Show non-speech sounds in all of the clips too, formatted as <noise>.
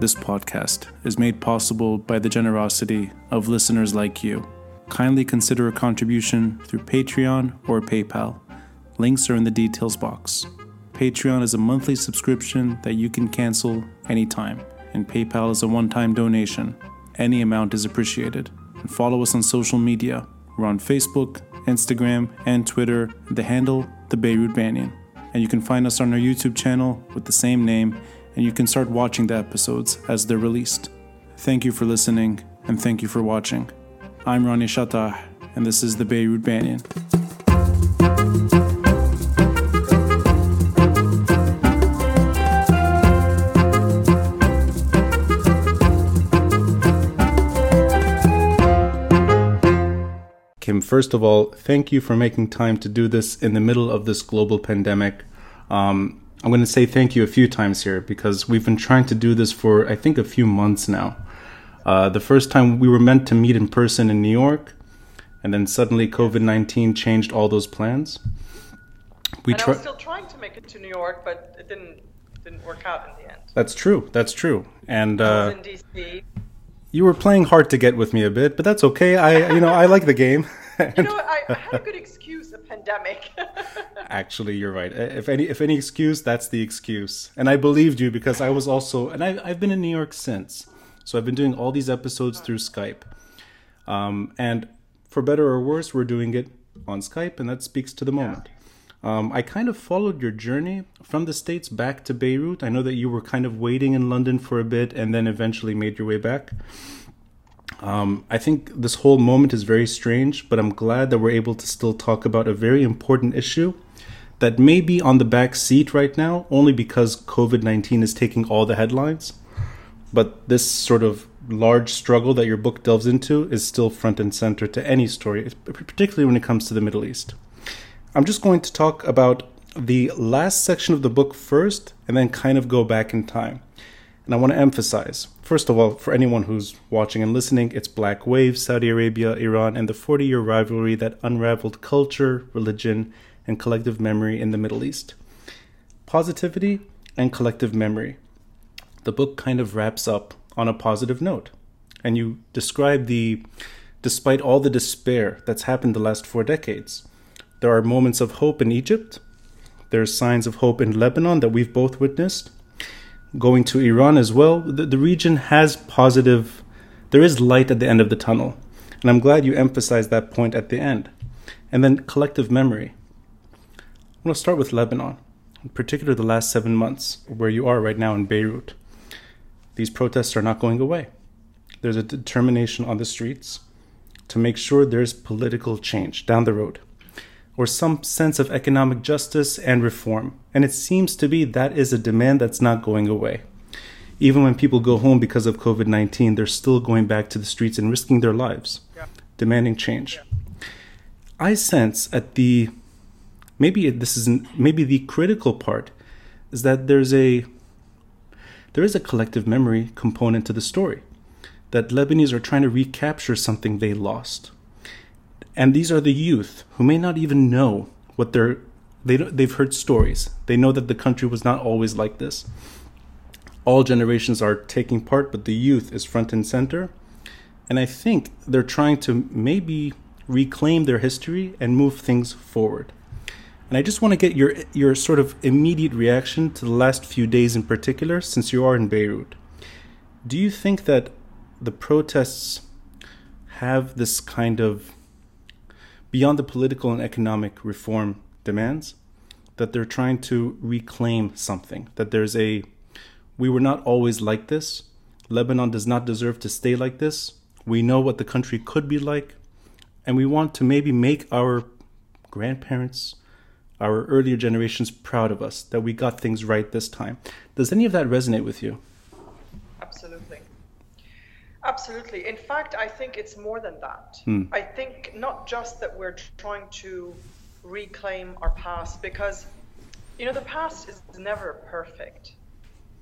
This podcast is made possible by the generosity of listeners like you. Kindly consider a contribution through Patreon or PayPal. Links are in the details box. Patreon is a monthly subscription that you can cancel anytime, and PayPal is a one time donation. Any amount is appreciated. And follow us on social media. We're on Facebook, Instagram, and Twitter, the handle The Beirut Banyan. And you can find us on our YouTube channel with the same name, and you can start watching the episodes as they're released. Thank you for listening, and thank you for watching. I'm Ronnie Chatah, and this is the Beirut Banyan. First of all, thank you for making time to do this in the middle of this global pandemic. Um, I'm going to say thank you a few times here because we've been trying to do this for, I think, a few months now. Uh, the first time we were meant to meet in person in New York, and then suddenly COVID 19 changed all those plans. We and I was still trying to make it to New York, but it didn't didn't work out in the end. That's true. That's true. And uh, in DC. You were playing hard to get with me a bit, but that's okay. I, you know, I like the game. <laughs> you know, I, I had a <laughs> good excuse, a pandemic. <laughs> Actually, you're right. If any, if any excuse, that's the excuse. And I believed you because I was also, and I, I've been in New York since, so I've been doing all these episodes through Skype. Um, and for better or worse, we're doing it on Skype, and that speaks to the moment. Yeah. Um, I kind of followed your journey from the States back to Beirut. I know that you were kind of waiting in London for a bit and then eventually made your way back. Um, I think this whole moment is very strange, but I'm glad that we're able to still talk about a very important issue that may be on the back seat right now, only because COVID 19 is taking all the headlines. But this sort of large struggle that your book delves into is still front and center to any story, particularly when it comes to the Middle East. I'm just going to talk about the last section of the book first and then kind of go back in time. And I want to emphasize, first of all, for anyone who's watching and listening, it's Black Wave, Saudi Arabia, Iran, and the 40 year rivalry that unraveled culture, religion, and collective memory in the Middle East. Positivity and collective memory. The book kind of wraps up on a positive note. And you describe the, despite all the despair that's happened the last four decades, there are moments of hope in Egypt. There are signs of hope in Lebanon that we've both witnessed. Going to Iran as well, the, the region has positive, there is light at the end of the tunnel. And I'm glad you emphasized that point at the end. And then collective memory. I want to start with Lebanon, in particular the last seven months, where you are right now in Beirut. These protests are not going away. There's a determination on the streets to make sure there's political change down the road or some sense of economic justice and reform. And it seems to be that is a demand that's not going away. Even when people go home because of COVID 19, they're still going back to the streets and risking their lives, yeah. demanding change. Yeah. I sense at the maybe this is maybe the critical part is that there's a there is a collective memory component to the story that Lebanese are trying to recapture something they lost. And these are the youth who may not even know what they're they they've heard stories. They know that the country was not always like this. All generations are taking part, but the youth is front and center. And I think they're trying to maybe reclaim their history and move things forward. And I just want to get your your sort of immediate reaction to the last few days in particular since you are in Beirut. Do you think that the protests have this kind of beyond the political and economic reform demands, that they're trying to reclaim something, that there's a we were not always like this. Lebanon does not deserve to stay like this. We know what the country could be like, and we want to maybe make our grandparents, our earlier generations proud of us that we got things right this time. Does any of that resonate with you? Absolutely. In fact, I think it's more than that. Hmm. I think not just that we're trying to reclaim our past, because, you know, the past is never perfect.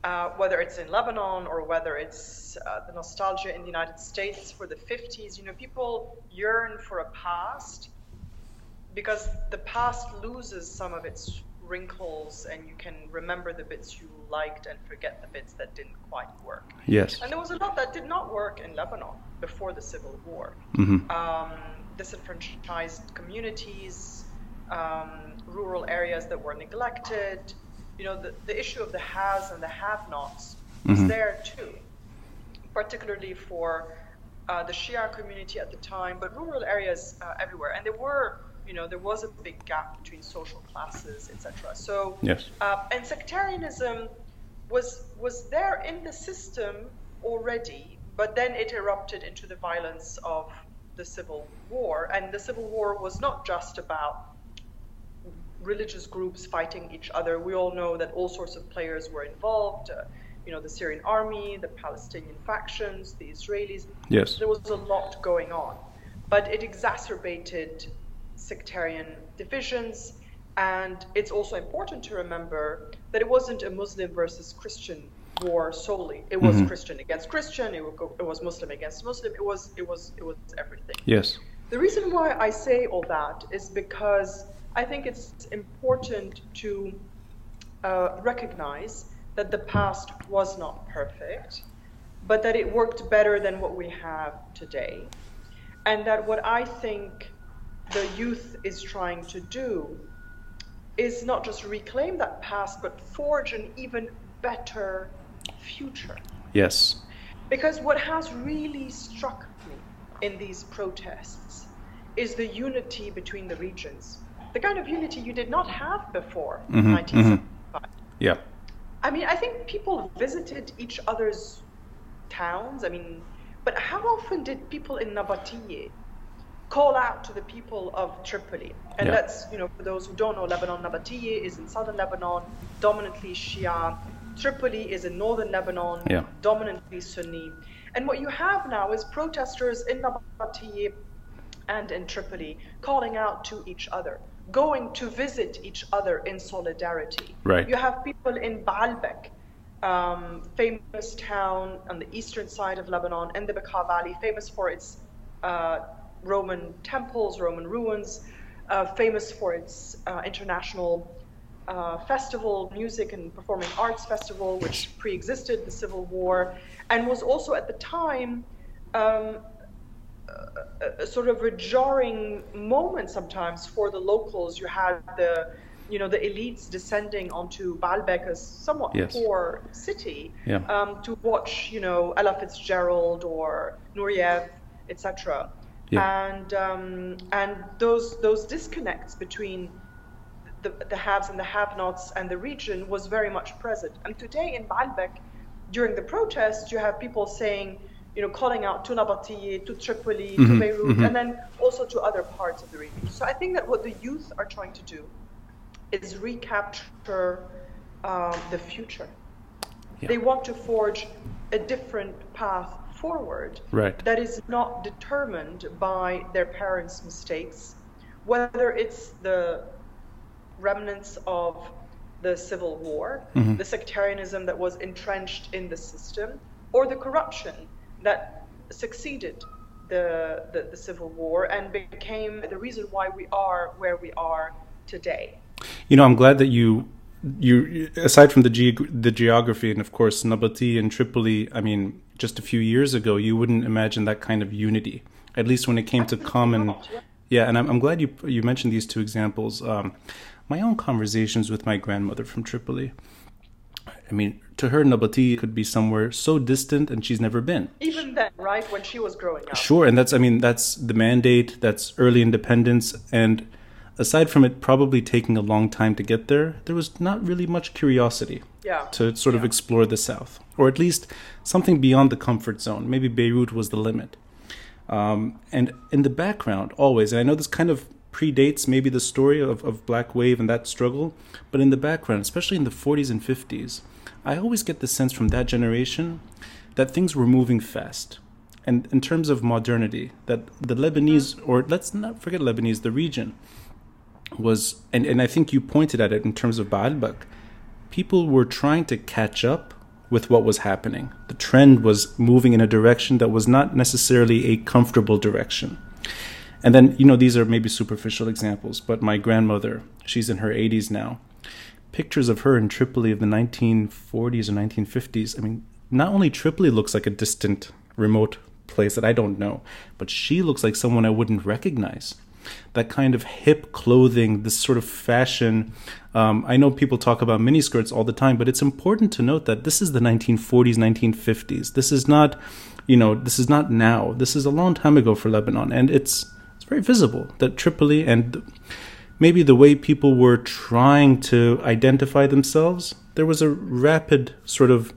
Uh, whether it's in Lebanon or whether it's uh, the nostalgia in the United States for the 50s, you know, people yearn for a past because the past loses some of its wrinkles and you can remember the bits you liked and forget the bits that didn't quite work. Yes. And there was a lot that did not work in Lebanon before the civil war. Mm-hmm. Um, disenfranchised communities, um, rural areas that were neglected. You know, the, the issue of the haves and the have-nots was Mhm. there too, particularly for uh, the Shia community at the time, but rural areas uh, everywhere. And there were, you know, there was a big gap between social classes, etc. So, Yes. uh, and sectarianism was was there in the system already, but then it erupted into the violence of the civil war, and the civil war was not just about religious groups fighting each other. We all know that all sorts of players were involved. Uh, you know, the Syrian army, the Palestinian factions, the Israelis. Yes. There was a lot going on, but it exacerbated sectarian divisions. And it's also important to remember that it wasn't a Muslim versus Christian war solely. It was Mhm. Christian against Christian. It was Muslim against Muslim. It was it was it was everything. Yes. The reason why I say all that is because I think it's important to uh, recognize that the past was not perfect, but that it worked better than what we have today. And that what I think the youth is trying to do is not just reclaim that past, but forge an even better future. Yes. Because what has really struck me in these protests is the unity between the regions. The kind of unity you did not have before Mhm, 1975. Yeah. I mean, I think people visited each other's towns. I mean, but how often did people in Nabatieh call out to the people of Tripoli? And Yeah. that's, you know, for those who don't know, Lebanon, Nabatieh is in southern Lebanon, dominantly Shia. Tripoli is in northern Lebanon, Yeah. dominantly Sunni. And what you have now is protesters in Nabatieh and in Tripoli calling out to each other, going to visit each other in solidarity. Right. You have people in Baalbek, um, famous town on the eastern side of Lebanon in the Bekaa Valley, famous for its uh, Roman temples, Roman ruins, uh, famous for its uh, international uh, festival, music and performing arts festival, which pre-existed the Civil War, and was also at the time um, a, a sort of a jarring moment sometimes for the locals. You had the, you know, the elites descending onto Baalbek, a somewhat Yes. poor city, Yeah. um, to watch, you know, Ella Fitzgerald or Nureyev, etc. Yeah. And um, and those those disconnects between the, the haves and the have-nots and the region was very much present. And today in Baalbek, during the protests, you have people saying, you know, calling out to Nabatieh, to Tripoli, to Mhm, Beirut, mhm. and then also to other parts of the region. So I think that what the youth are trying to do is recapture um, the future. Yeah. They want to forge a different path forward Right. that is not determined by their parents' mistakes, whether it's the remnants of the civil war, Mhm. the sectarianism that was entrenched in the system, or the corruption that succeeded the, the, the civil war and became the reason why we are where we are today. You know, I'm glad that you you aside from the ge- the geography and of course Nabati and Tripoli. I mean, just a few years ago, you wouldn't imagine that kind of unity. At least when it came to common. yeah. And I'm, I'm glad you you mentioned these two examples. Um, my own conversations with my grandmother from Tripoli. I mean, to her, Nabati could be somewhere so distant, and she's never been. Even then, right, when she was growing up. Sure, and that's I mean that's the mandate, that's early independence, and aside from it probably taking a long time to get there, there was not really much curiosity Yeah. to sort of explore the South, or at least something beyond the comfort zone. Maybe Beirut was the limit. Um, and in the background, always, and I know this kind of predates maybe the story of, of Black Wave and that struggle, but in the background, especially in the 40s and 50s, I always get the sense from that generation that things were moving fast. And in terms of modernity, that the Lebanese, or let's not forget Lebanese, the region, was, and, and I think you pointed at it in terms of Baalbek, people were trying to catch up with what was happening. The trend was moving in a direction that was not necessarily a comfortable direction. And then, you know, these are maybe superficial examples, but my grandmother, she's in her 80s now. Pictures of her in Tripoli of the 1940s or 1950s. I mean, not only Tripoli looks like a distant, remote place that I don't know, but she looks like someone I wouldn't recognize. That kind of hip clothing, this sort of fashion. Um, I know people talk about miniskirts all the time, but it's important to note that this is the 1940s, 1950s. This is not, you know, this is not now. This is a long time ago for Lebanon, and it's it's very visible that Tripoli and maybe the way people were trying to identify themselves, there was a rapid sort of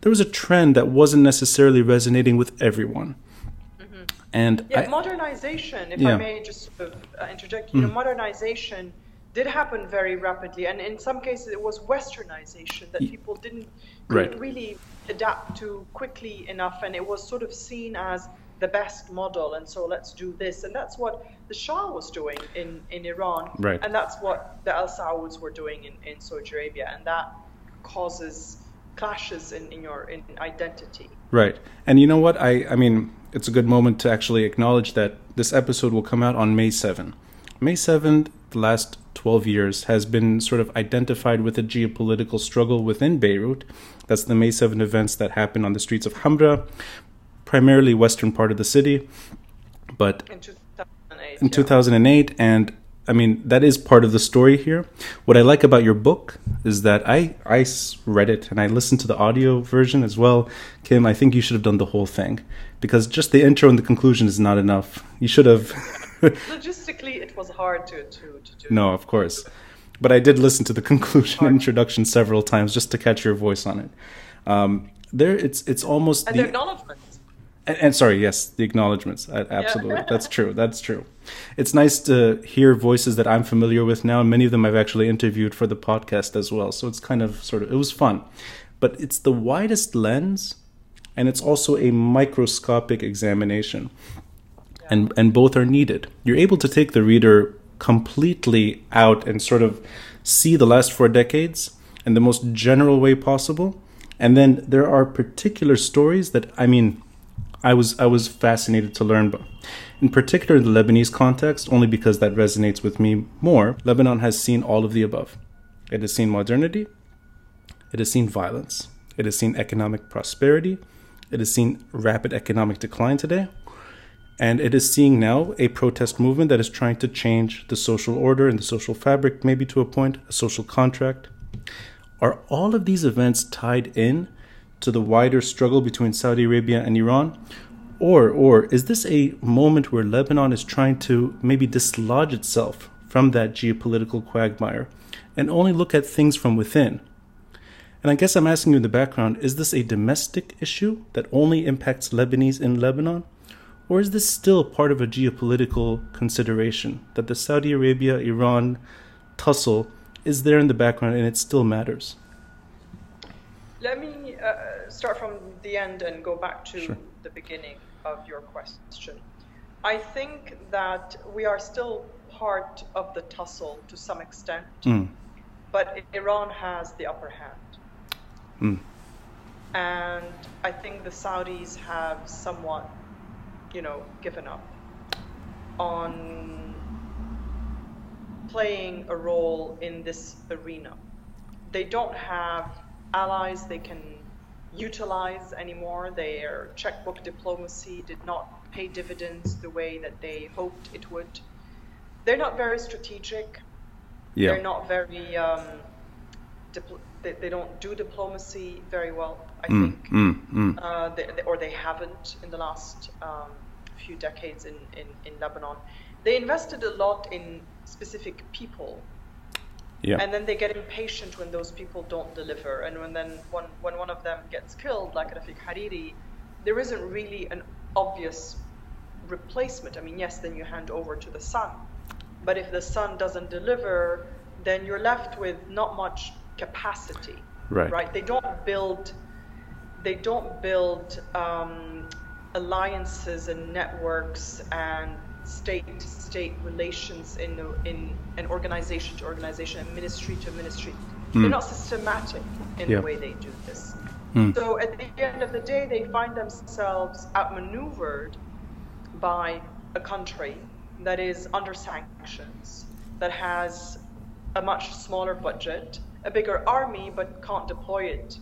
there was a trend that wasn't necessarily resonating with everyone. And Yeah, I- modernization, if Yeah. I may just sort of uh, interject, you know, modernization did happen very rapidly, and in some cases it was westernization that people didn't Right. really adapt to quickly enough, and it was sort of seen as the best model, and so let's do this, and that's what the Shah was doing in, in Iran, Right. and that's what the Al Sauds were doing in, in Saudi Arabia, and that causes clashes in, in your in identity. Right. And you know what? I, I mean, it's a good moment to actually acknowledge that this episode will come out on May 7. May 7, the last 12 years, has been sort of identified with a geopolitical struggle within Beirut. That's the May 7 events that happened on the streets of Hamra, primarily western part of the city. But In 2008. in yeah. 2008 and i mean that is part of the story here. What i like about your book is that I, I read it and i listened to the audio version as well. Kim i think you should have done the whole thing because just the intro and the conclusion is not enough. You should have <laughs> Logistically, it was hard to, to, to do. no of course. But i did listen to the <laughs> conclusion and introduction several times just to catch your voice on it. Um there it's it's almost And the acknowledgements. And, and sorry, yes, the acknowledgments. Absolutely, that's true. That's true. It's nice to hear voices that I'm familiar with now, and many of them I've actually interviewed for the podcast as well. So it's kind of sort of it was fun, but it's the widest lens, and it's also a microscopic examination, and and both are needed. You're able to take the reader completely out and sort of see the last four decades in the most general way possible. And then there are particular stories that I mean, I was I was fascinated to learn, in particular the Lebanese context, only because that resonates with me more. Lebanon has seen all of the above. It has seen modernity. It has seen violence. It has seen economic prosperity. It has seen rapid economic decline today. And it is seeing now a protest movement that is trying to change the social order and the social fabric, maybe to a point, a social contract. Are all of these events tied in to the wider struggle between Saudi Arabia and Iran? Or, or is this a moment where Lebanon is trying to maybe dislodge itself from that geopolitical quagmire and only look at things from within? And I guess I'm asking you in the background is this a domestic issue that only impacts Lebanese in Lebanon? Or is this still part of a geopolitical consideration that the Saudi Arabia Iran tussle is there in the background and it still matters? Let me start from the end and go back to Sure. the beginning of your question. I think that we are still part of the tussle to some extent, Mm, but Iran has the upper hand. mm, And I think the Saudis have somewhat, you know, given up on playing a role in this arena. They don't have allies they can utilize anymore. Their checkbook diplomacy did not pay dividends the way that they hoped it would. They're not very strategic. yeah. They're not very. Um, dipl- they, they don't do diplomacy very well. I Mm, think, mm, mm. uh, they, they- or they haven't in the last um, few decades in, in, in Lebanon. They invested a lot in specific people, Yeah. and then they get impatient when those people don't deliver. And when then one, when one of them gets killed, like Rafiq Hariri, there isn't really an obvious replacement. I mean, yes, then you hand over to the son, but if the son doesn't deliver, then you're left with not much capacity. Right. Right. They don't build. They don't build um, alliances and networks and state-to-state relations in in an organization to organization and ministry to ministry. They're not systematic in Yeah. the way they do this. Mm. So at the end of the day, they find themselves outmaneuvered by a country, that is under sanctions, that has a much smaller budget, a bigger army, but can't deploy it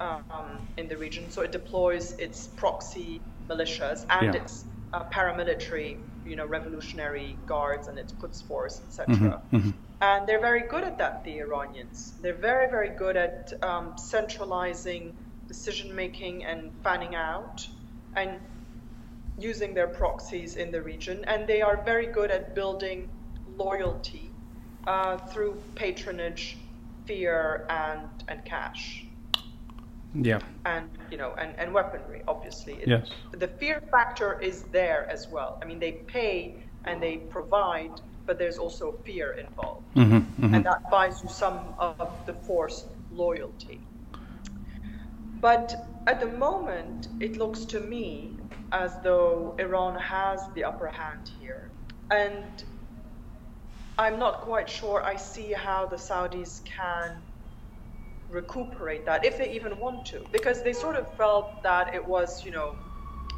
um, in the region. So it deploys its proxy militias and Yeah. its uh, paramilitary, you know, revolutionary guards and its Quds force, etc. Mm-hmm, mhm. And they're very good at that, the Iranians. They're very, very good at um, centralizing decision making and fanning out and using their proxies in the region. And they are very good at building loyalty uh, through patronage, fear, and, and cash. Yeah. And you know, and, and weaponry. Obviously, It- Yes. The fear factor is there as well. I mean, they pay and they provide, but there's also fear involved hmm hmm and that buys you some of the forced loyalty. But at the moment, it looks to me as though Iran has the upper hand here. And I'm not quite sure I see how the Saudis can recuperate that, if they even want to, because they sort of felt that it was, you know,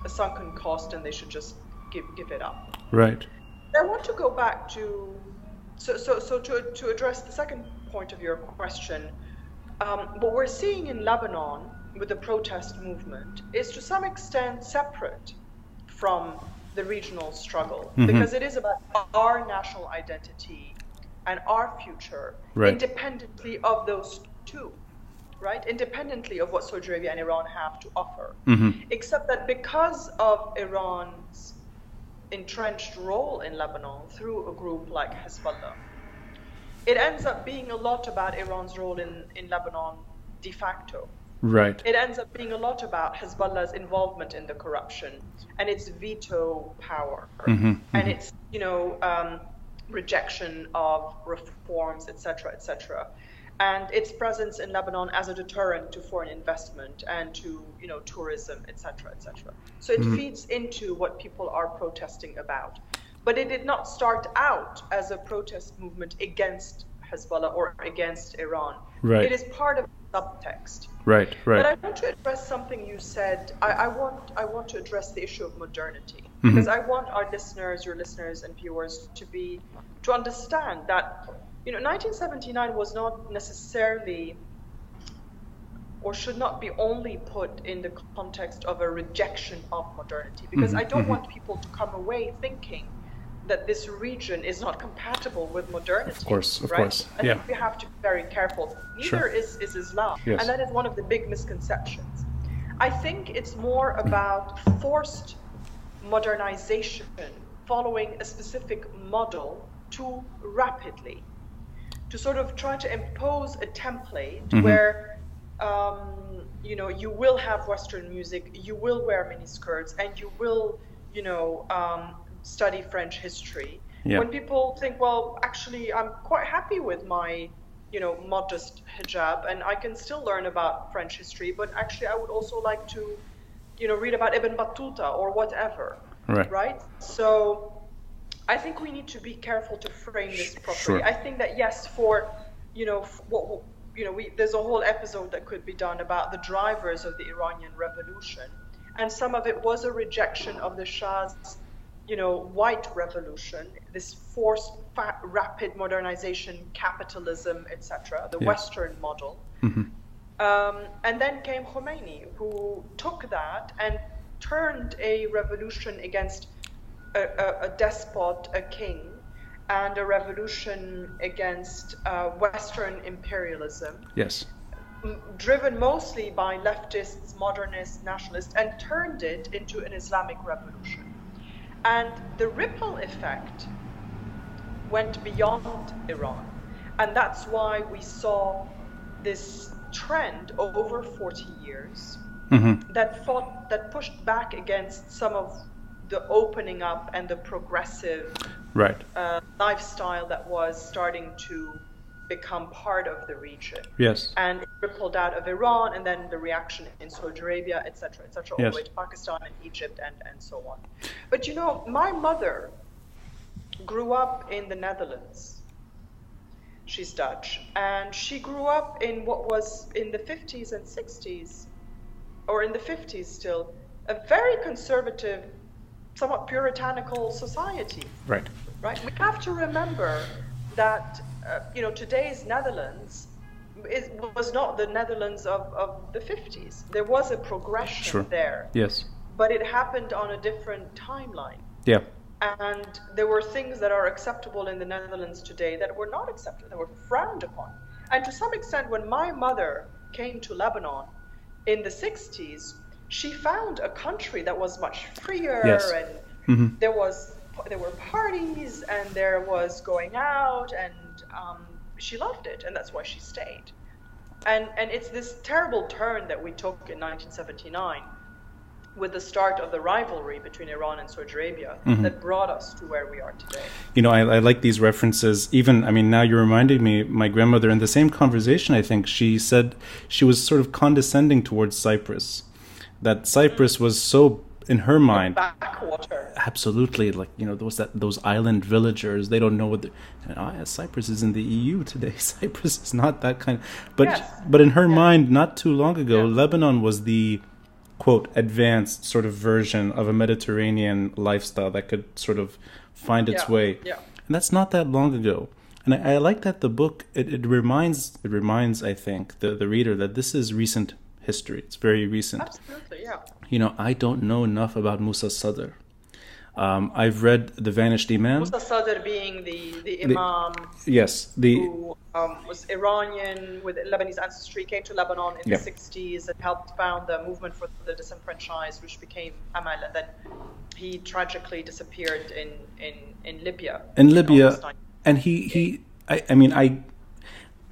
a sunken cost and they should just give, give it up. Right. I want to go back to so so so to to address the second point of your question. Um, what we're seeing in Lebanon with the protest movement is to some extent separate from the regional struggle Mhm. because it is about our national identity and our future Right. independently of those two, right? Independently of what Saudi Arabia and Iran have to offer hmm except that because of Iran's entrenched role in Lebanon through a group like Hezbollah, it ends up being a lot about Iran's role in, in Lebanon de facto. Right. It ends up being a lot about Hezbollah's involvement in the corruption and its veto power Mhm, and mhm. its, you know, um, rejection of reforms, etc., etc., and its presence in Lebanon as a deterrent to foreign investment and to, you know, tourism, etc., etc. So it Mhm. feeds into what people are protesting about. But it did not start out as a protest movement against Hezbollah or against Iran. Right. It is part of the subtext. Right. Right. But I want to address something you said. I, I want I want to address the issue of modernity Mhm. because I want our listeners, your listeners and viewers, to be to understand that you know 1979 was not necessarily or should not be only put in the context of a rejection of modernity because Mhm, I don't mhm. want people to come away thinking that this region is not compatible with modernity. Of course, of right? course, I yeah. think we have to be very careful. Neither Sure. is, is Islam. Yes. And that is one of the big misconceptions. I think it's more about forced modernization following a specific model too rapidly. To sort of try to impose a template Mhm. where um, you know you will have Western music, you will wear miniskirts, and you will you know um, study French history. Yeah. When people think, well, actually, I'm quite happy with my you know modest hijab, and I can still learn about French history, but actually, I would also like to you know read about Ibn Battuta or whatever Right. right? So I think we need to be careful to frame this properly. Sure. I think that yes, for you know what you know, we, there's a whole episode that could be done about the drivers of the Iranian revolution, and some of it was a rejection of the Shah's you know white revolution, this forced fa- rapid modernization, capitalism, etc., the Yeah. Western model. hmm Um, and then came Khomeini, who took that and turned a revolution against a, a, a despot, a king, and a revolution against uh, Western imperialism, Yes. driven mostly by leftists, modernists, nationalists, and turned it into an Islamic revolution. And the ripple effect went beyond Iran. And that's why we saw this trend over 40 years hmm that fought, that pushed back against some of the opening up and the progressive Right. uh, lifestyle that was starting to become part of the region. Yes. And it rippled out of Iran, and then the reaction in Saudi Arabia, etc., etc., all Yes. the way to Pakistan and Egypt, and, and so on. But you know, my mother grew up in the Netherlands. She's Dutch, and she grew up in what was in the 50s and 60s, or in the 50s still, a very conservative, somewhat puritanical society Right. right? We have to remember that uh, you know today's Netherlands is, was not the Netherlands of, of the 50s. There was a progression Sure. there, Yes. but it happened on a different timeline. Yeah. And there were things that are acceptable in the Netherlands today that were not acceptable, that were frowned upon. And to some extent, when my mother came to Lebanon in the 60s, she found a country that was much freer Yes. and Mhm. there was there were parties and there was going out and um, she loved it and that's why she stayed. And and it's this terrible turn that we took in 1979 with the start of the rivalry between Iran and Saudi Arabia that brought us to where we are today. You know, I, I like these references. Even, I mean, now you're reminding me, my grandmother, in the same conversation, I think, she said she was sort of condescending towards Cyprus. That Cyprus was so, in her mind, Backwater. absolutely like you know those that those island villagers they don't know what the, oh, yeah, cyprus is in the eu today <laughs> cyprus is not that kind but Yes. but in her mind not too long ago Yeah. lebanon was the quote advanced sort of version of a mediterranean lifestyle that could sort of find its Yeah, way yeah. and that's not that long ago and i, I like that the book it, it reminds it reminds i think the, the reader that this is recent history it's very recent Absolutely, yeah. you know, I don't know enough about Musa Sadr. Um, I've read The Vanished Imam. Musa Sadr being the, the imam Yes, the who um, was Iranian with Lebanese ancestry, came to Lebanon in Yeah. the 60s and helped found the movement for the disenfranchised, which became Amal. And then he tragically disappeared in, in, in Libya. in Libya, August 19. and he he. I, I mean, I.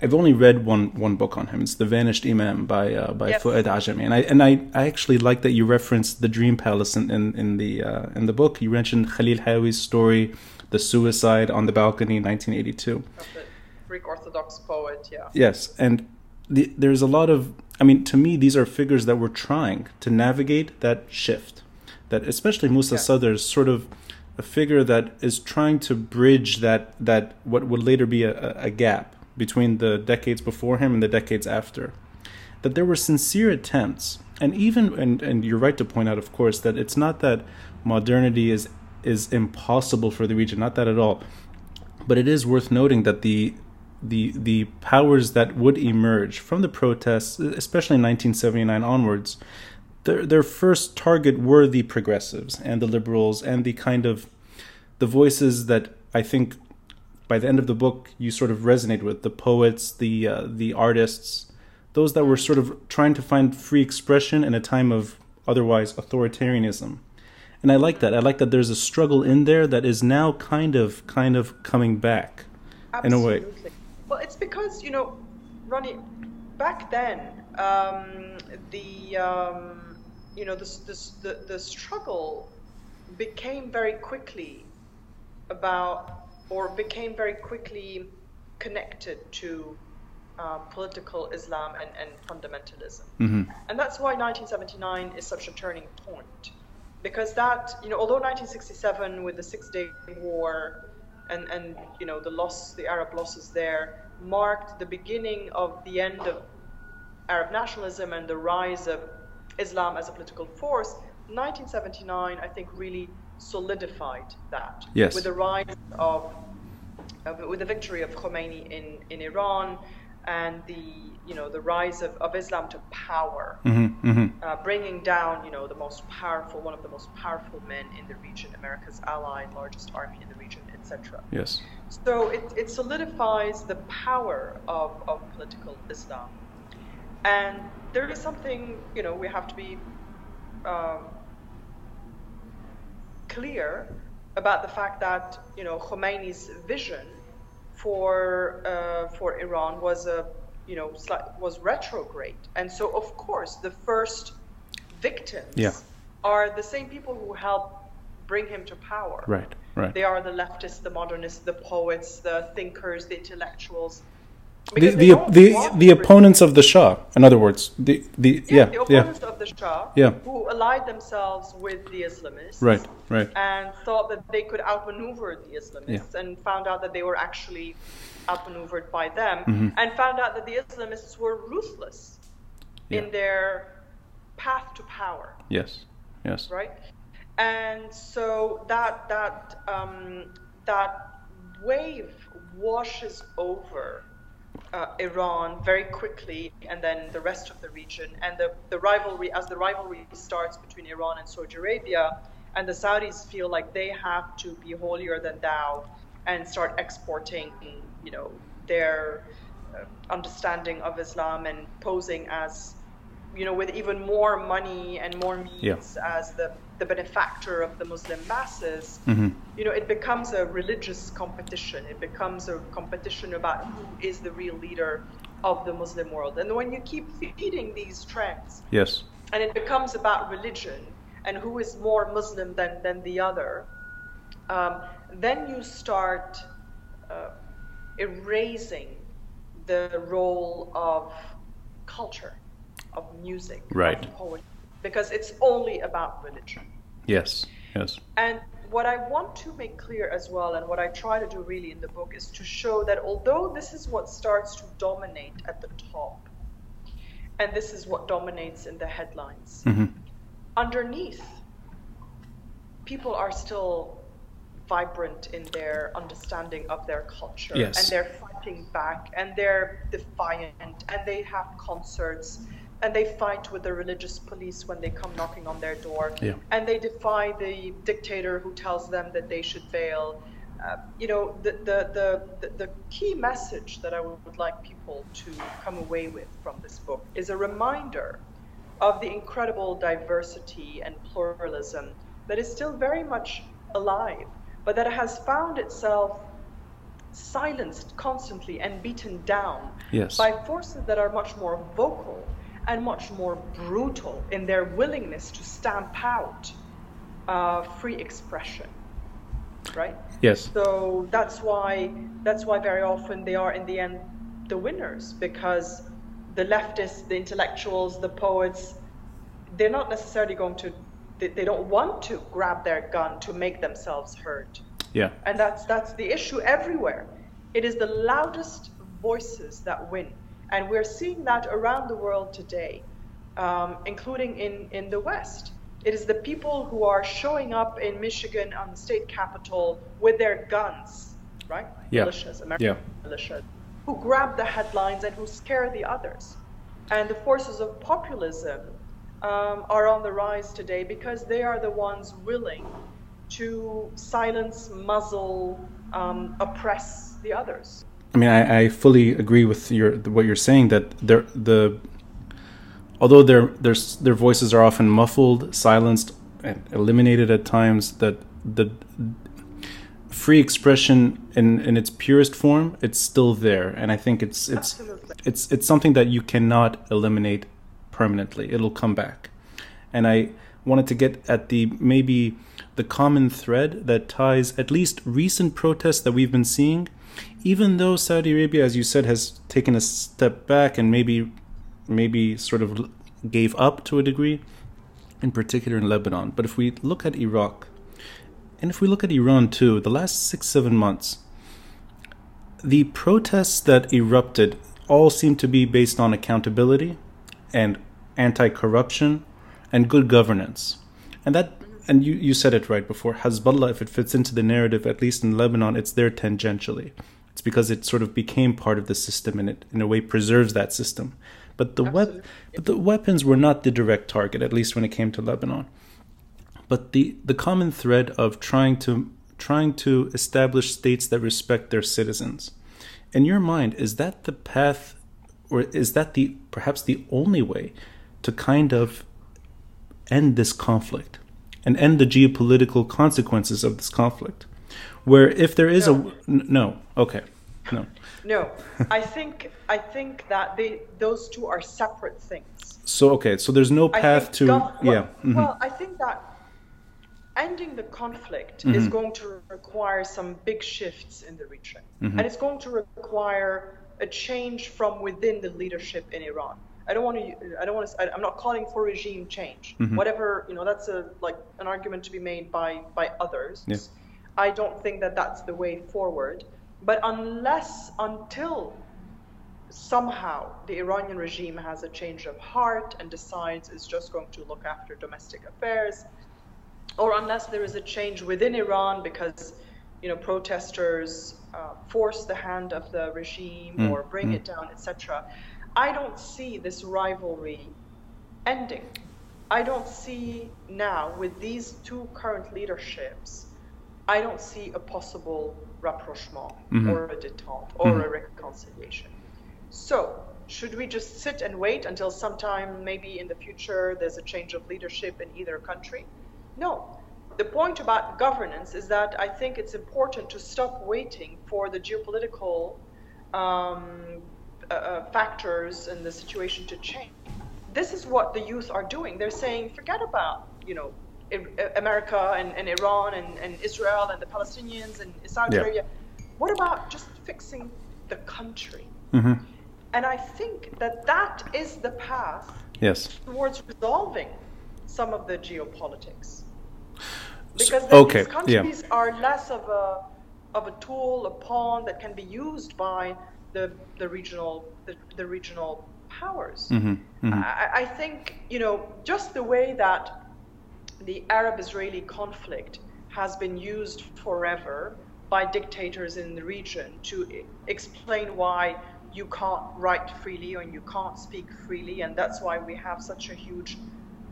I've only read one, one book on him. It's The Vanished Imam by uh, by Yes. Fuad Ajami, and I and I, I actually like that you referenced the Dream Palace in in, in the uh, in the book. You mentioned Khalil Hawi's story, the suicide on the balcony, in 1982. Greek Orthodox poet, yeah. Yes, and the, there's a lot of. I mean, to me, these are figures that were trying to navigate that shift. That especially Musa Yeah. Sadr is sort of a figure that is trying to bridge that that what would later be a- a gap between the decades before him and the decades after. That there were sincere attempts, and even and and you're right to point out, of course, that it's not that modernity is is impossible for the region, not that at all but it is worth noting that the the the powers that would emerge from the protests, especially in 1979 onwards, their their first target were the progressives and the liberals and the kind of the voices that I think by the end of the book you sort of resonate with the poets, the uh, the artists, those that were sort of trying to find free expression in a time of otherwise authoritarianism. And I like that. I like that there's a struggle in there that is now kind of kind of coming back in a way. Absolutely. Well, it's because you know, Ronnie, back then, um, the um, you know this, this, the the struggle became very quickly about, or became very quickly connected to uh, political Islam and, and fundamentalism. hmm And that's why 1979 is such a turning point. Because that, you know, although 1967 with the Six Day War and, and you know, the loss, the Arab losses there, marked the beginning of the end of Arab nationalism and the rise of Islam as a political force, 1979, I think, really solidified that. Yes. With the rise of, uh, with the victory of Khomeini in, in Iran and the, you know, the rise of, of Islam to power hmm hmm uh, bringing down, you know, the most powerful, one of the most powerful men in the region, America's ally, largest army in the region, etc. Yes. So it, it solidifies the power of, of political Islam. And there is something, you know, we have to be um, clear about the fact that, you know, Khomeini's vision for, uh, for Iran was a, you know, was retrograde. And so, of course, the first victims Yeah. are the same people who helped bring him to power. Right. Right. They are the leftists, the modernists, the poets, the thinkers, the intellectuals. The Because the the, the opponents of the Shah. In other words, the the yeah, yeah the yeah, opponents of the Shah, Yeah. who allied themselves with the Islamists, right right and thought that they could outmaneuver the Islamists, and found out that they were actually outmaneuvered by them, Mm-hmm. and found out that the Islamists were ruthless Yeah. in their path to power yes yes right? And so that that um, that wave washes over uh, Iran very quickly, and then the rest of the region. And the, the rivalry, as the rivalry starts between Iran and Saudi Arabia, and the Saudis feel like they have to be holier than thou and start exporting, you know, their uh, understanding of Islam and posing as, you know, with even more money and more means yeah. as the the benefactor of the Muslim masses, mm-hmm. you know, it becomes a religious competition. It becomes a competition about who is the real leader of the Muslim world. And when you keep feeding these trends, yes, and it becomes about religion and who is more Muslim than than the other, um, then you start uh, erasing the role of culture, of music, right. of poetry because it's only about religion. Yes, yes. And what I want to make clear as well, and what I try to do really in the book, is to show that although this is what starts to dominate at the top, and this is what dominates in the headlines, mm-hmm. underneath, people are still vibrant in their understanding of their culture yes. and they're fighting back and they're defiant and they have concerts and they fight with the religious police when they come knocking on their door, yeah. and they defy the dictator who tells them that they should fail. Uh, you know, the, the, the, the, key message that I would like people to come away with from this book is a reminder of the incredible diversity and pluralism that is still very much alive, but that has found itself silenced constantly and beaten down yes. by forces that are much more vocal and much more brutal in their willingness to stamp out uh, free expression right? Yes. So that's why that's why very often they are in the end the winners because the leftists the intellectuals the poets they're not necessarily going to they, they don't want to grab their gun to make themselves heard. Yeah. And that's that's the issue everywhere. It is the loudest voices that win and we're seeing that around the world today, um, including in, in the West. It is the people who are showing up in Michigan on the state capitol with their guns, right? Yeah. Militias, American yeah. militias, who grab the headlines and who scare the others. And the forces of populism um, are on the rise today because they are the ones willing to silence, muzzle, um, oppress the others. I mean, I, I fully agree with your what you're saying that they're, the although their their their voices are often muffled, silenced, and eliminated at times, that the free expression in in its purest form, it's still there, and I think it's it's Absolutely. it's it's something that you cannot eliminate permanently. It'll come back, and I wanted to get at the maybe the common thread that ties at least recent protests that we've been seeing even though Saudi Arabia, as you said, has taken a step back and maybe maybe sort of gave up to a degree, in particular in Lebanon. But if we look at Iraq, and if we look at Iran too, the last six, seven months, the protests that erupted all seem to be based on accountability and anti corruption and good governance. And that and you, you said it right before Hezbollah, if it fits into the narrative, at least in Lebanon, it's there tangentially. It's because it sort of became part of the system and it, in a way, preserves that system. But the, wep- but the weapons were not the direct target, at least when it came to Lebanon. But the, the common thread of trying to trying to establish states that respect their citizens. In your mind, is that the path, or is that the perhaps the only way to kind of end this conflict and end the geopolitical consequences of this conflict? where if there is no. a no, okay, no, no, I think I think that they those two are separate things. So okay, so there's no path to well, yeah. Mm-hmm. Well, I think that ending the conflict mm-hmm. is going to require some big shifts in the region, mm-hmm. and it's going to require a change from within the leadership in Iran. I don't want to. I don't want to. I'm not calling for regime change. Mm-hmm. Whatever you know, that's a like an argument to be made by by others. Yeah. I don't think that that's the way forward. But unless, until somehow the Iranian regime has a change of heart and decides it's just going to look after domestic affairs, or unless there is a change within Iran because you know, protesters uh, force the hand of the regime Mm, or bring mm. it down, etc. I don't see this rivalry ending. I don't see now with these two current leaderships. I don't see a possible rapprochement Mhm. or a détente or Mhm. a reconciliation. So, should we just sit and wait until sometime maybe in the future there's a change of leadership in either country? No. The point about governance is that I think it's important to stop waiting for the geopolitical um, uh, uh, factors and the situation to change. This is what the youth are doing. They're saying, forget about, you know, America and, and Iran and, and Israel and the Palestinians and Saudi Yeah. Arabia. What about just fixing the country? hmm And I think that that is the path Yes. towards resolving some of the geopolitics. Because S- then okay, these yeah. countries are less of a of a tool, a pawn that can be used by the the regional the, the regional powers. hmm hmm I, I think you know just the way that the Arab-Israeli conflict has been used forever by dictators in the region to explain why you can't write freely and you can't speak freely, and that's why we have such a huge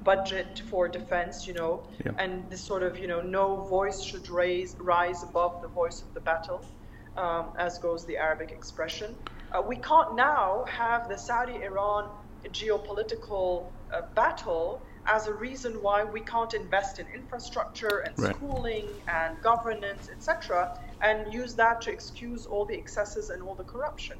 budget for defense, you know, Yeah. and this sort of you know no voice should raise rise above the voice of the battle, um, as goes the Arabic expression. Uh, we can't now have the Saudi-Iran geopolitical uh, battle as a reason why we can't invest in infrastructure and Right. schooling and governance, etc., and use that to excuse all the excesses and all the corruption.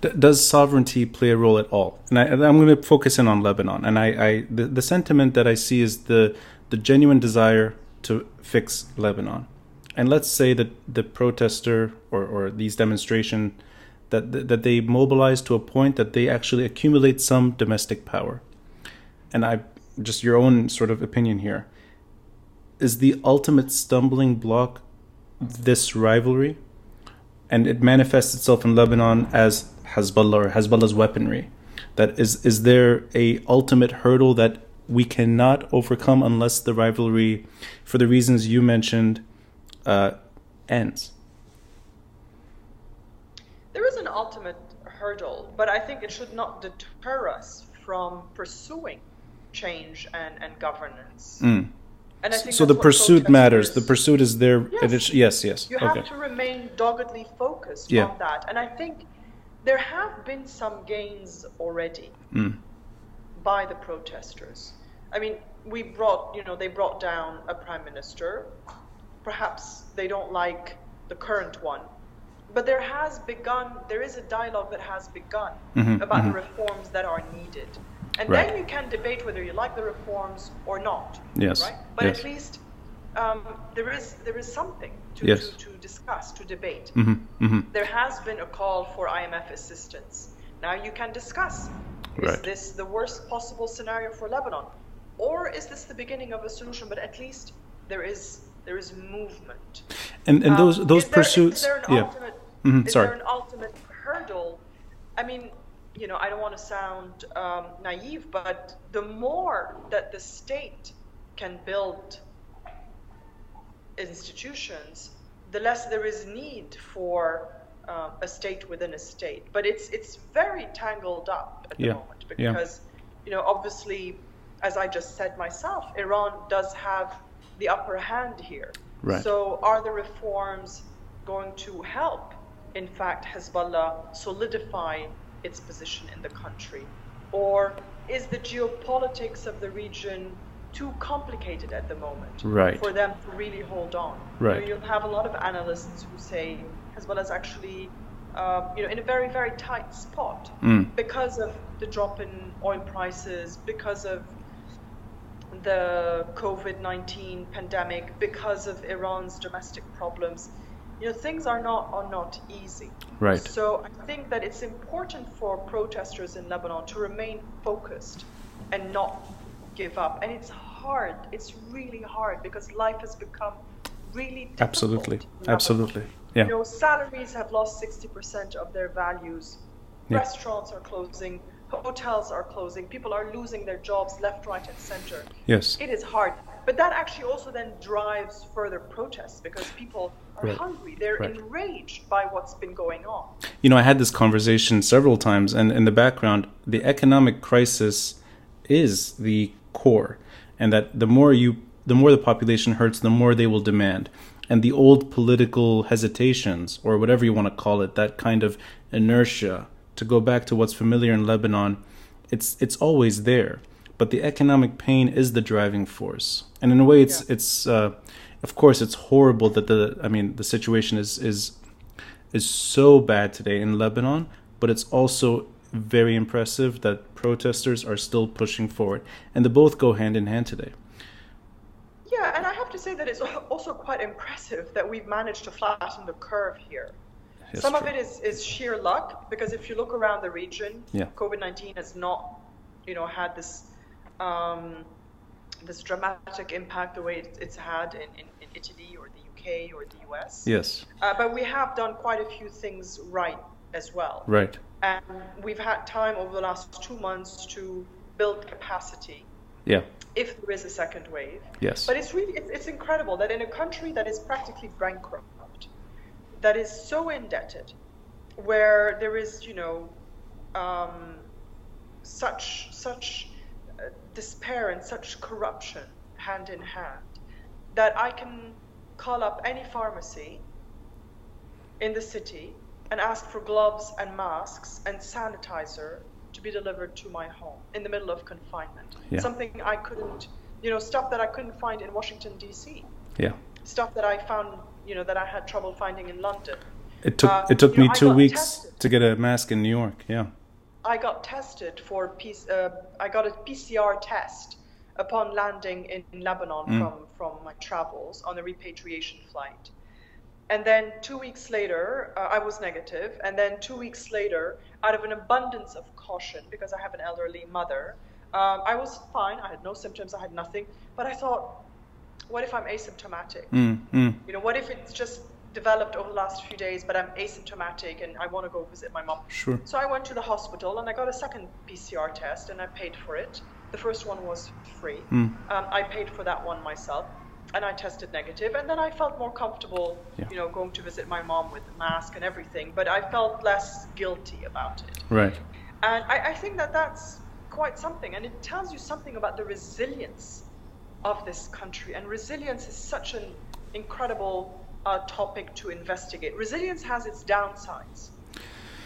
D- does sovereignty play a role at all? And, I, I'm going to focus in on Lebanon. And I, I the, the sentiment that I see is the the genuine desire to fix Lebanon. And let's say that the protester or, or these demonstration that that they mobilize to a point that they actually accumulate some domestic power. And I just your own sort of opinion here. Is the ultimate stumbling block this rivalry? and it manifests itself in Lebanon as Hezbollah or Hezbollah's weaponry. That is, is there a ultimate hurdle that we cannot overcome unless the rivalry, for the reasons you mentioned, uh, ends? There is an ultimate hurdle, but I think it should not deter us from pursuing change and, and governance. Mm. And I think So the pursuit matters. The pursuit is there. Yes. It is, yes, yes. You have Okay. to remain doggedly focused Yeah. on that. And I think there have been some gains already Mm. by the protesters. I mean, we brought, you know, they brought down a prime minister. Perhaps they don't like the current one. But there has begun, there is a dialogue that has begun Mhm, about mhm. the reforms that are needed. And Right. then you can debate whether you like the reforms or not. Yes, Right? But yes. at least um, there is there is something to, Yes. to, to discuss, to debate. hmm hmm There has been a call for IMF assistance. Now you can discuss is this the worst possible scenario for Lebanon? Or is this the beginning of a solution? But at least there is there is movement. And and those Um, those there- pursuits. Is there an yeah. ultimate? Mhm, is sorry. there an ultimate hurdle? I mean, you know, I don't want to sound um, naive, but the more that the state can build institutions, the less there is need for uh, a state within a state. But it's it's very tangled up at the Yeah, moment yeah. because, you know, obviously, as I just said myself, Iran does have the upper hand here. Right. So are the reforms going to help, in fact, Hezbollah solidify its position in the country? Or is the geopolitics of the region too complicated at the moment Right. for them to really hold on? Right. You know, you'll have a lot of analysts who say Hezbollah is actually, um, you know, in a very, very tight spot Mm. because of the drop in oil prices, because of the COVID 19 pandemic, because of Iran's domestic problems. You know, things are not, are not easy. Right. So I think that it's important for protesters in Lebanon to remain focused and not give up. And it's hard. It's really hard because life has become really difficult. Absolutely. Absolutely. Yeah. You know, salaries have lost 60% of their values. Yeah. Restaurants are closing. Hotels are closing. People are losing their jobs left, right, and center. Yes. It is hard. but that actually also then drives further protests because people are Right. hungry. They're Right. enraged by what's been going on. You know, I had this conversation several times, and in the background, the economic crisis is the core, and that the more you, the more the population hurts, the more they will demand, and the old political hesitations, or whatever you want to call it, that kind of inertia, to go back to what's familiar in Lebanon, it's it's always there, but the economic pain is the driving force, and in a way, it's Yeah. it's. Uh, of course, it's horrible that the. I mean, the situation is is is so bad today in Lebanon, but it's also very impressive that protesters are still pushing forward, and they both go hand in hand today. Yeah, and I have to say that it's also quite impressive that we've managed to flatten the curve here. Yes, Some of it is, is sheer luck because if you look around the region, Yeah. COVID nineteen has not, you know, had this um, this dramatic impact the way it's had in, in, in Italy or the UK or the US. Yes, Uh, but we have done quite a few things right as well. right. And we've had time over the last two months to build capacity Yeah, if there is a second wave. yes. But it's really it's, it's incredible that in a country that is practically bankrupt, that is so indebted, where there is you know um, such such uh, despair and such corruption hand in hand, that I can call up any pharmacy in the city and ask for gloves and masks and sanitizer to be delivered to my home in the middle of confinement. Yeah. Something I couldn't, you know, stuff that I couldn't find in Washington D.C. yeah. Stuff that I found, you know, that I had trouble finding in London. It took Uh, it took know, me two weeks tested. to get a mask in New York. Yeah, I got tested for P- uh, I got a PCR test upon landing in Lebanon Mm. from from my travels on a repatriation flight. And then two weeks later, uh, I was negative. And then two weeks later, out of an abundance of caution, because I have an elderly mother, um, I was fine. I had no symptoms. I had nothing. But I thought, what if I'm asymptomatic? mm, mm. You know, what if it's just developed over the last few days, but I'm asymptomatic and I want to go visit my mom? sure. So I went to the hospital and I got a second PCR test and I paid for it. The first one was free. Mm. Um, I paid for that one myself and I tested negative and then I felt more comfortable, Yeah. you know, going to visit my mom with the mask and everything, but I felt less guilty about it. Right. And I, I think that that's quite something and it tells you something about the resilience of this country. And resilience is such an incredible uh, topic to investigate. Resilience has its downsides.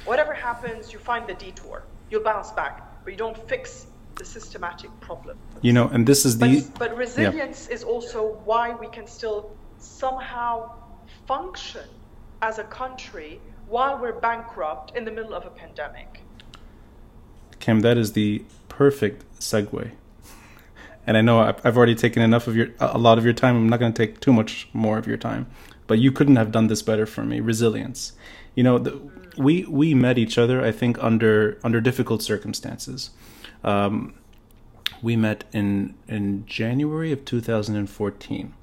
Whatever happens, you find the detour. You'll bounce back, but you don't fix the systematic problem. You know, and this is the But, but resilience is also why we can still somehow function as a country while we're bankrupt in the middle of a pandemic. Kim, that is the perfect segue. And I know I've I've already taken enough of your, a lot of your time. I'm not going to take too much more of your time, but you couldn't have done this better for me. Resilience. You know, the, we we met each other. I think under under difficult circumstances. Um, we met in in January of 2014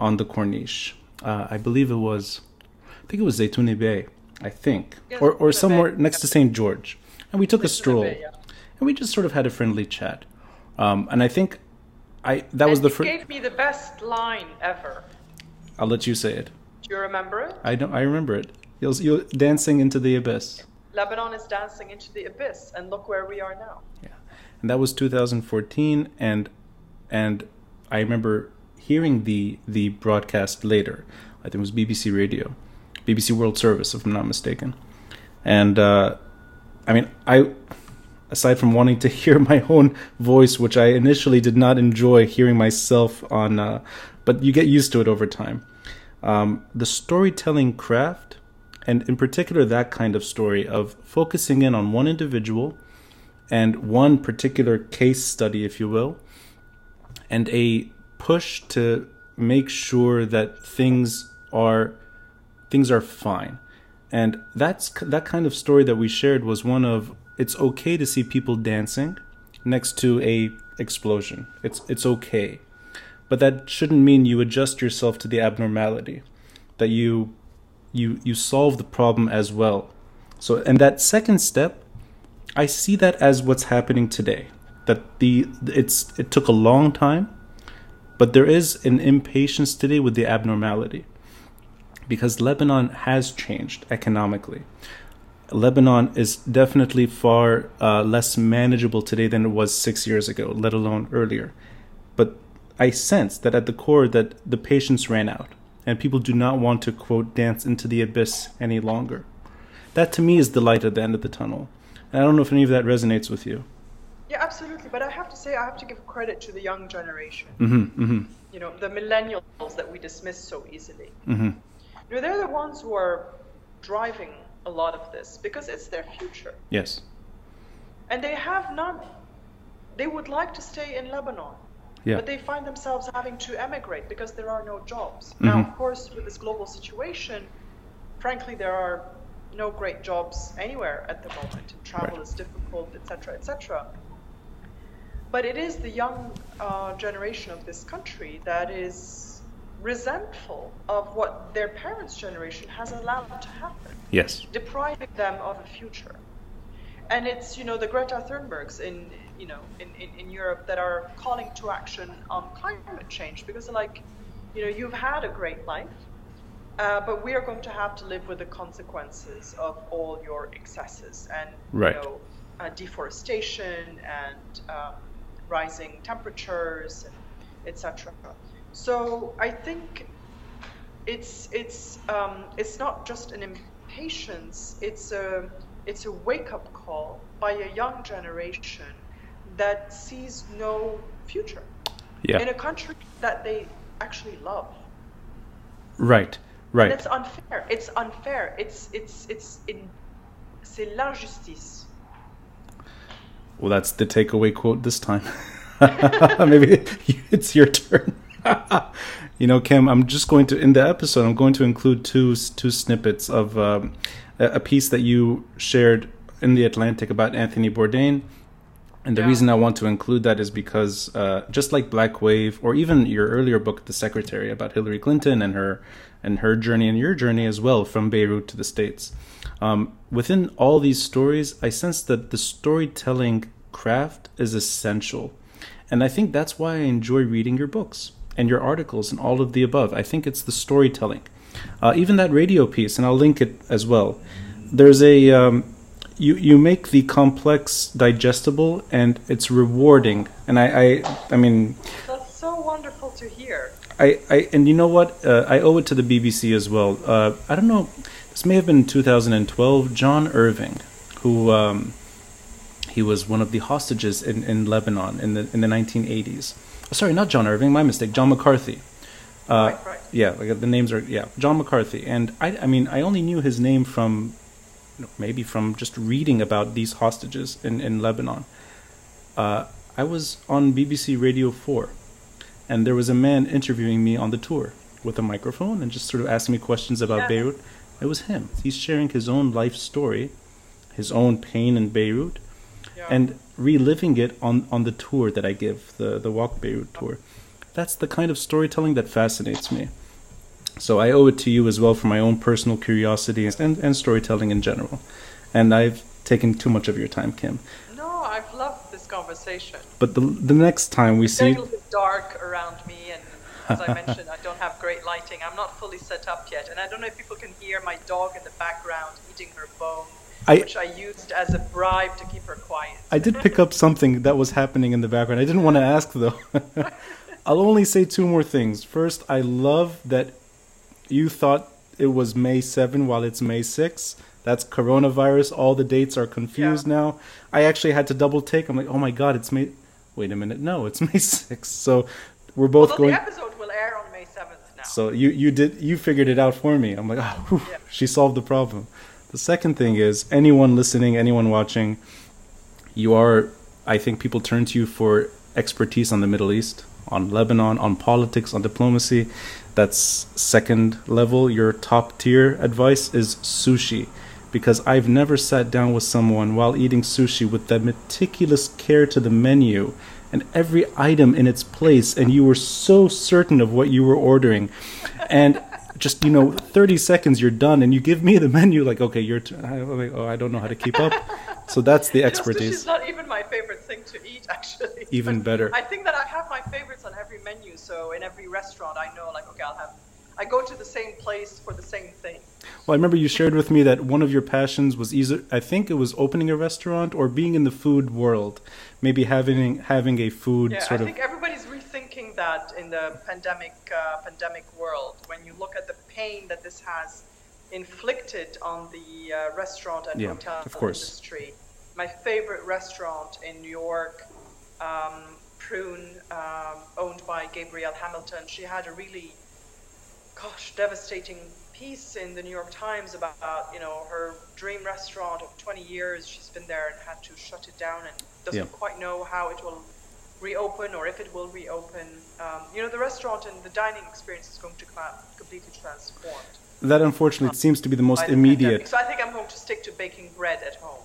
on the Corniche. Uh, I believe it was, I think it was Zaitunay Bay. I think, Yes, or or somewhere Bay, next to St. George, and we took a stroll Bay, yeah. and we just sort of had a friendly chat. Um, and I think I that was the first. gave me the best line ever. I'll let you say it. Do you remember it? I don't. I remember it. You're, you're dancing into the abyss. Lebanon is dancing into the abyss, and look where we are now. Yeah, and that was 2014, and and I remember hearing the the broadcast later. I think it was BBC Radio, BBC World Service, if I'm not mistaken. And uh, I mean, I aside from wanting to <laughs> hear my own voice, which I initially did not enjoy hearing myself on, uh, but you get used to it over time. Um, the storytelling craft, and in particular that kind of story of focusing in on one individual and one particular case study, if you will, and a push to make sure that things are things are fine. And that's that kind of story that we shared was one of it's okay to see people dancing next to a explosion. It's it's okay. But that shouldn't mean you adjust yourself to the abnormality. That you you you solve the problem as well. So and that second step I see that as what's happening today. That the it's it took a long time But there is an impatience today with the abnormality because Lebanon has changed economically. Lebanon is definitely far uh, less manageable today than it was six years ago, let alone earlier. But I sense that at the core that the patience ran out, and people do not want to quote dance into the abyss any longer. That to me is the light at the end of the tunnel. And I don't know if any of that resonates with you. Yeah, absolutely. But I have to say, I have to give credit to the young generation. Mm-hmm, mm-hmm. You know, the millennials that we dismiss so easily. Mm-hmm. You know, they're the ones who are driving a lot of this because it's their future. Yes. And they have none. They would like to stay in Lebanon. Yeah. But they find themselves having to emigrate because there are no jobs. Mm-hmm. Now, of course, with this global situation, frankly, there are no great jobs anywhere at the moment, and travel Right. is difficult, etc., etc. But it is the young uh, generation of this country that is resentful of what their parents' generation has allowed to happen Yes. depriving them of a future. And it's you know the Greta Thunbergs in you know in, in, in Europe that are calling to action on climate change because like, you know, you've had a great life, uh, but we are going to have to live with the consequences of all your excesses and Right. you know uh, deforestation and um, rising temperatures and etc. So I think it's it's um, it's not just an impatience. It's a it's a wake up call by a young generation that sees no future Yeah. in a country that they actually love. Right. Right. And it's unfair. It's unfair. It's it's it's in c'est l'injustice. Well, that's the takeaway quote this time. <laughs> Maybe <laughs> it's your turn. <laughs> you know, Kim, I'm just going to in the episode. I'm going to include two two snippets of um, a, piece that you shared in the Atlantic about Anthony Bourdain. And the Yeah. reason I want to include that is because, uh, just like Black Wave, or even your earlier book, The Secretary, about Hillary Clinton and her and her journey and your journey as well from Beirut to the States. Um, within all these stories, I sense that the storytelling craft is essential. And I think that's why I enjoy reading your books and your articles and all of the above. I think it's the storytelling. Uh, even that radio piece, and I'll link it as well. There's a. Um, you, you make the complex digestible and it's rewarding. And I, I, I mean, That's so wonderful to hear. I, I and you know what? Uh, I owe it to the BBC as well. Uh, I don't know. This may have been 2012. John Irving, who um, he was one of the hostages in, in Lebanon in the in the 1980s. Sorry, not John Irving. My mistake. John McCarthy. Uh, right, right. Yeah, like the names are yeah. John McCarthy, and I I mean I only knew his name from you know, maybe from just reading about these hostages in in Lebanon. Uh, I was on BBC Radio Four and there was a man interviewing me on the tour with a microphone and just sort of asking me questions about Yes. Beirut. It was him. He's sharing his own life story, his own pain in Beirut, Yeah. and reliving it on, on the tour that I give, the, the Walk Beirut tour. That's the kind of storytelling that fascinates me. So I owe it to you as well for my own personal curiosity and, and storytelling in general. And I've taken too much of your time, Kim. no, I've loved this conversation. But the, the next time we see It's see. a little bit dark around me, and as I mentioned, I don't have great lighting. I'm not fully set up yet, and I don't know if people can hear my dog in the background eating her bone, I- which I used as a bribe to keep her quiet. I did pick up something that was happening in the background. I didn't want to ask though. <laughs> I'll only say two more things. First, I love that you thought it was May 7 while it's May 6. That's coronavirus. All the dates are confused Yeah. now. I actually had to double take. I'm like, oh my god, it's May. Wait a minute. No, it's <laughs> May 6th. So we're both Although going. the episode will air on May 7th now. So you you did you figured it out for me. I'm like, oh, whew, Yeah. she solved the problem. The second thing is anyone listening, anyone watching, you are. I think people turn to you for expertise on the Middle East, on Lebanon, on politics, on diplomacy. That's second level. Your top tier advice is sushi. Because I've never sat down with someone while eating sushi with that meticulous care to the menu and every item in its place, and you were so certain of what you were ordering. And just, you know, 30 seconds, you're done, and you give me the menu, like, okay, you're like, oh, I don't know how to keep up. So that's the expertise. Is not even my favorite thing to eat, actually. Even <laughs> better. I think that I have my favorites on every menu. So in every restaurant, I know, like, okay, I'll have. I go to the same place for the same thing. Well, I remember you shared with me that one of your passions was either I think it was opening a restaurant or being in the food world, maybe having having a food Yeah, I sort of. think everybody's rethinking that in the pandemic uh, pandemic world. When you look at the pain that this has inflicted on the uh, restaurant and Yeah, hotel industry. My favorite restaurant in New York, um, Prune, um, owned by Gabrielle Hamilton, she had a really, gosh, devastating piece in the New York Times about you know her dream restaurant of 20 years. She's been there and had to shut it down and doesn't Yeah. quite know how it will reopen or if it will reopen. Um, you know, the restaurant and the dining experience is going to completely transformed. That unfortunately seems to be the most the immediate. So I think I'm going to stick to baking bread at home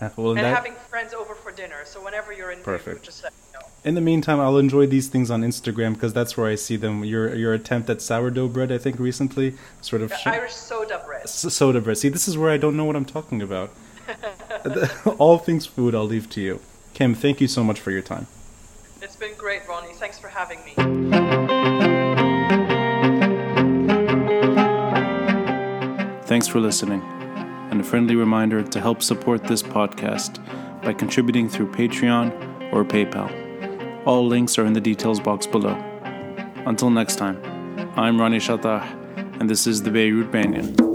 <laughs> Well, and that, having friends over for dinner. So whenever you're in Perfect. Just let me know. in the meantime, I'll enjoy these things on Instagram because that's where I see them. Your your attempt at sourdough bread, I think, recently, sort of. Sh- Irish soda bread. S- soda bread. See, this is where I don't know what I'm talking about. <laughs> <laughs> All things food, I'll leave to you. Kim, thank you so much for your time. It's been great, Ronnie. Thanks for having me. Thanks for listening. And a friendly reminder to help support this podcast by contributing through Patreon or PayPal. All links are in the details box below. Until next time, I'm Ronnie Chatah, and this is the Beirut Banyan.